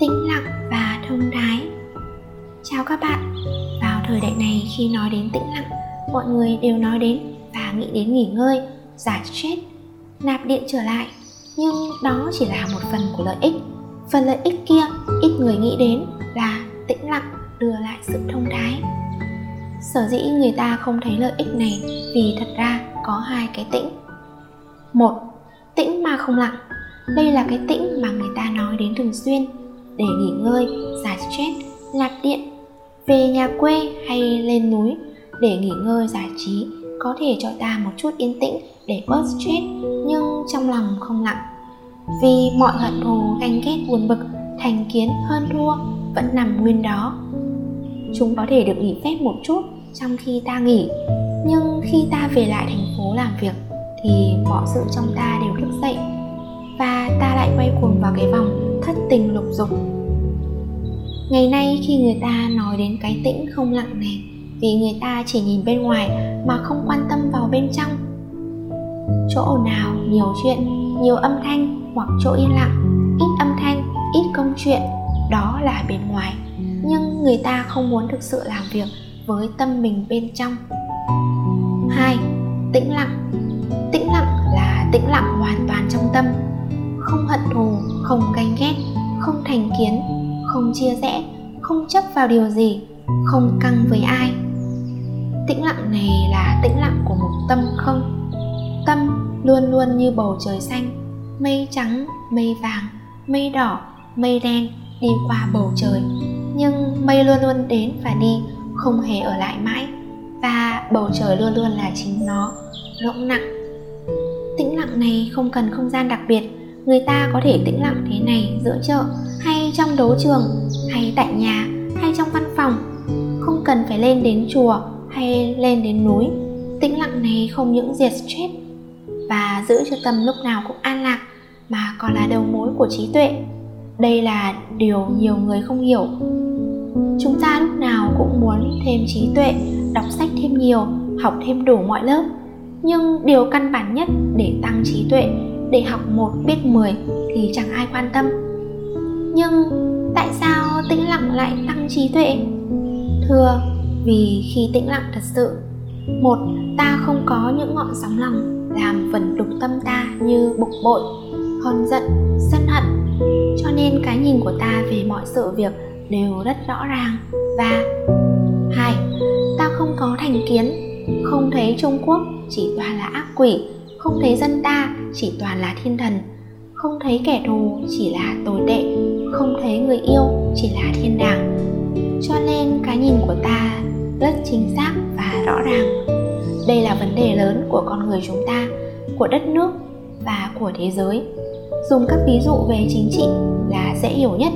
tĩnh lặng và thông thái. Chào các bạn. Vào thời đại này, khi nói đến tĩnh lặng, mọi người đều nói đến và nghĩ đến nghỉ ngơi giải stress, nạp điện trở lại. Nhưng đó chỉ là một phần của lợi ích. Phần lợi ích kia, ít người nghĩ đến là tĩnh lặng đưa lại sự thông thái. Sở dĩ người ta không thấy lợi ích này vì thật ra có hai cái tĩnh. Một, tĩnh mà không lặng. Đây là cái tĩnh mà người ta nói đến thường xuyên để nghỉ ngơi giải stress nạp điện, về nhà quê hay lên núi. Để nghỉ ngơi giải trí có thể cho ta một chút yên tĩnh để bớt stress, nhưng trong lòng không lặng. Vì mọi hận thù, ganh ghét, buồn bực, thành kiến, hơn thua vẫn nằm nguyên đó. Chúng có thể được nghỉ phép một chút trong khi ta nghỉ, nhưng khi ta về lại thành phố làm việc thì mọi sự trong ta đều thức dậy và ta lại quay cuồng vào cái vòng thất tình lục dục. Ngày nay khi người ta nói đến cái tĩnh không lặng này, vì người ta chỉ nhìn bên ngoài mà không quan tâm vào bên trong. Chỗ nào nhiều chuyện, nhiều âm thanh hoặc chỗ yên lặng, ít âm thanh, ít công chuyện, đó là bên ngoài. Nhưng người ta không muốn thực sự làm việc với tâm mình bên trong. Hai, tĩnh lặng. Tĩnh lặng là tĩnh lặng hoàn toàn trong tâm không hận thù, không ganh ghét, không thành kiến, không chia rẽ, không chấp vào điều gì, không căng với ai. Tĩnh lặng này là tĩnh lặng của một tâm không? Tâm luôn luôn như bầu trời xanh, mây trắng, mây vàng, mây đỏ, mây đen đi qua bầu trời. Nhưng mây luôn luôn đến và đi, không hề ở lại mãi. Và bầu trời luôn luôn là chính nó, rỗng nặng. Tĩnh lặng này không cần không gian đặc biệt người ta có thể tĩnh lặng thế này, giữa chợ, hay trong đấu trường, hay tại nhà, hay trong văn phòng. Không cần phải lên đến chùa, hay lên đến núi. Tĩnh lặng này không những diệt stress, và giữ cho tâm lúc nào cũng an lạc, mà còn là đầu mối của trí tuệ. Đây là điều nhiều người không hiểu. Chúng ta lúc nào cũng muốn thêm trí tuệ, đọc sách thêm nhiều, học thêm đủ mọi lớp. Nhưng điều căn bản nhất để tăng trí tuệ để học một biết 10 thì chẳng ai quan tâm. Nhưng tại sao tĩnh lặng lại tăng trí tuệ? Thưa, vì khi tĩnh lặng thật sự, một, ta không có những ngọn sóng lòng làm vẩn đục tâm ta như bực bội, hờn giận, sân hận. Cho nên cái nhìn của ta về mọi sự việc đều rất rõ ràng. Và, hai, ta không có thành kiến, không thấy trung quốc chỉ toàn là ác quỷ không thấy dân ta, chỉ toàn là thiên thần. Không thấy kẻ thù, chỉ là tồi tệ. Không thấy người yêu, chỉ là thiên đàng. Cho nên cái nhìn của ta rất chính xác và rõ ràng. Đây là vấn đề lớn của con người chúng ta, của đất nước và của thế giới. Dùng các ví dụ về chính trị là dễ hiểu nhất.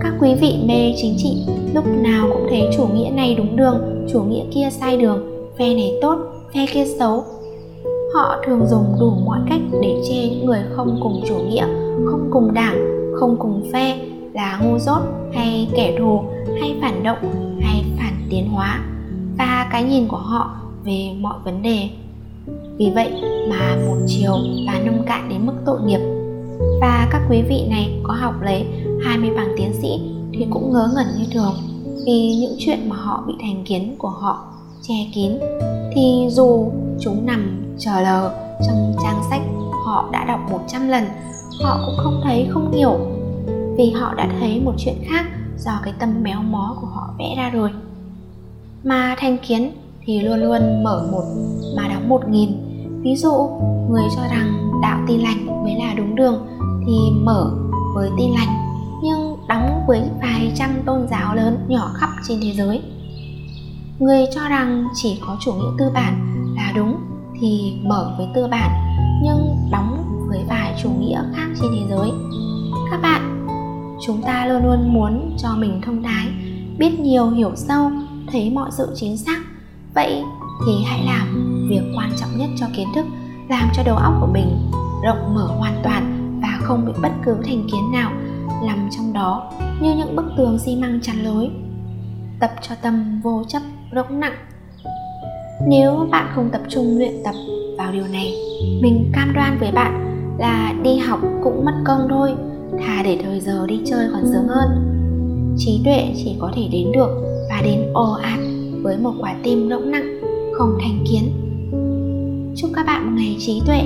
Các quý vị mê chính trị, lúc nào cũng thấy chủ nghĩa này đúng đường, chủ nghĩa kia sai đường, phe này tốt, phe kia xấu họ thường dùng đủ mọi cách để chê những người không cùng chủ nghĩa, không cùng đảng, không cùng phe là ngu dốt hay kẻ thù, hay phản động, hay phản tiến hóa. Và cái nhìn của họ về mọi vấn đề. Vì vậy mà một chiều và nông cạn đến mức tội nghiệp. Và các quý vị này có học lấy 20 bằng tiến sĩ thì cũng ngớ ngẩn như thường. Vì những chuyện mà họ bị thành kiến của họ, che kín thì dù chúng nằm chờ lờ trong trang sách họ đã đọc 100 lần, họ cũng không thấy, không hiểu. Vì họ đã thấy một chuyện khác do cái tâm méo mó của họ vẽ ra rồi. Mà thành kiến thì luôn luôn mở một, mà đóng một nghìn. Ví dụ, người cho rằng đạo tin lành mới là đúng đường thì mở với tin lành, nhưng đóng với vài trăm tôn giáo lớn nhỏ khắp trên thế giới. Người cho rằng chỉ có chủ nghĩa tư bản là đúng thì mở với tư bản, nhưng đóng với vài chủ nghĩa khác trên thế giới. Các bạn, chúng ta luôn luôn muốn cho mình thông thái, biết nhiều, hiểu sâu, thấy mọi sự chính xác. Vậy thì hãy làm việc quan trọng nhất cho kiến thức, làm cho đầu óc của mình rộng mở hoàn toàn và không bị bất cứ thành kiến nào nằm trong đó như những bức tường xi măng chắn lối. Tập cho tâm vô chấp, rỗng nặng nếu bạn không tập trung luyện tập vào điều này, mình cam đoan với bạn là đi học cũng mất công thôi, thà để thời giờ đi chơi còn sướng hơn. Trí tuệ chỉ có thể đến được và đến ồ ạt với một quả tim rỗng nặng, không thành kiến. Chúc các bạn một ngày trí tuệ.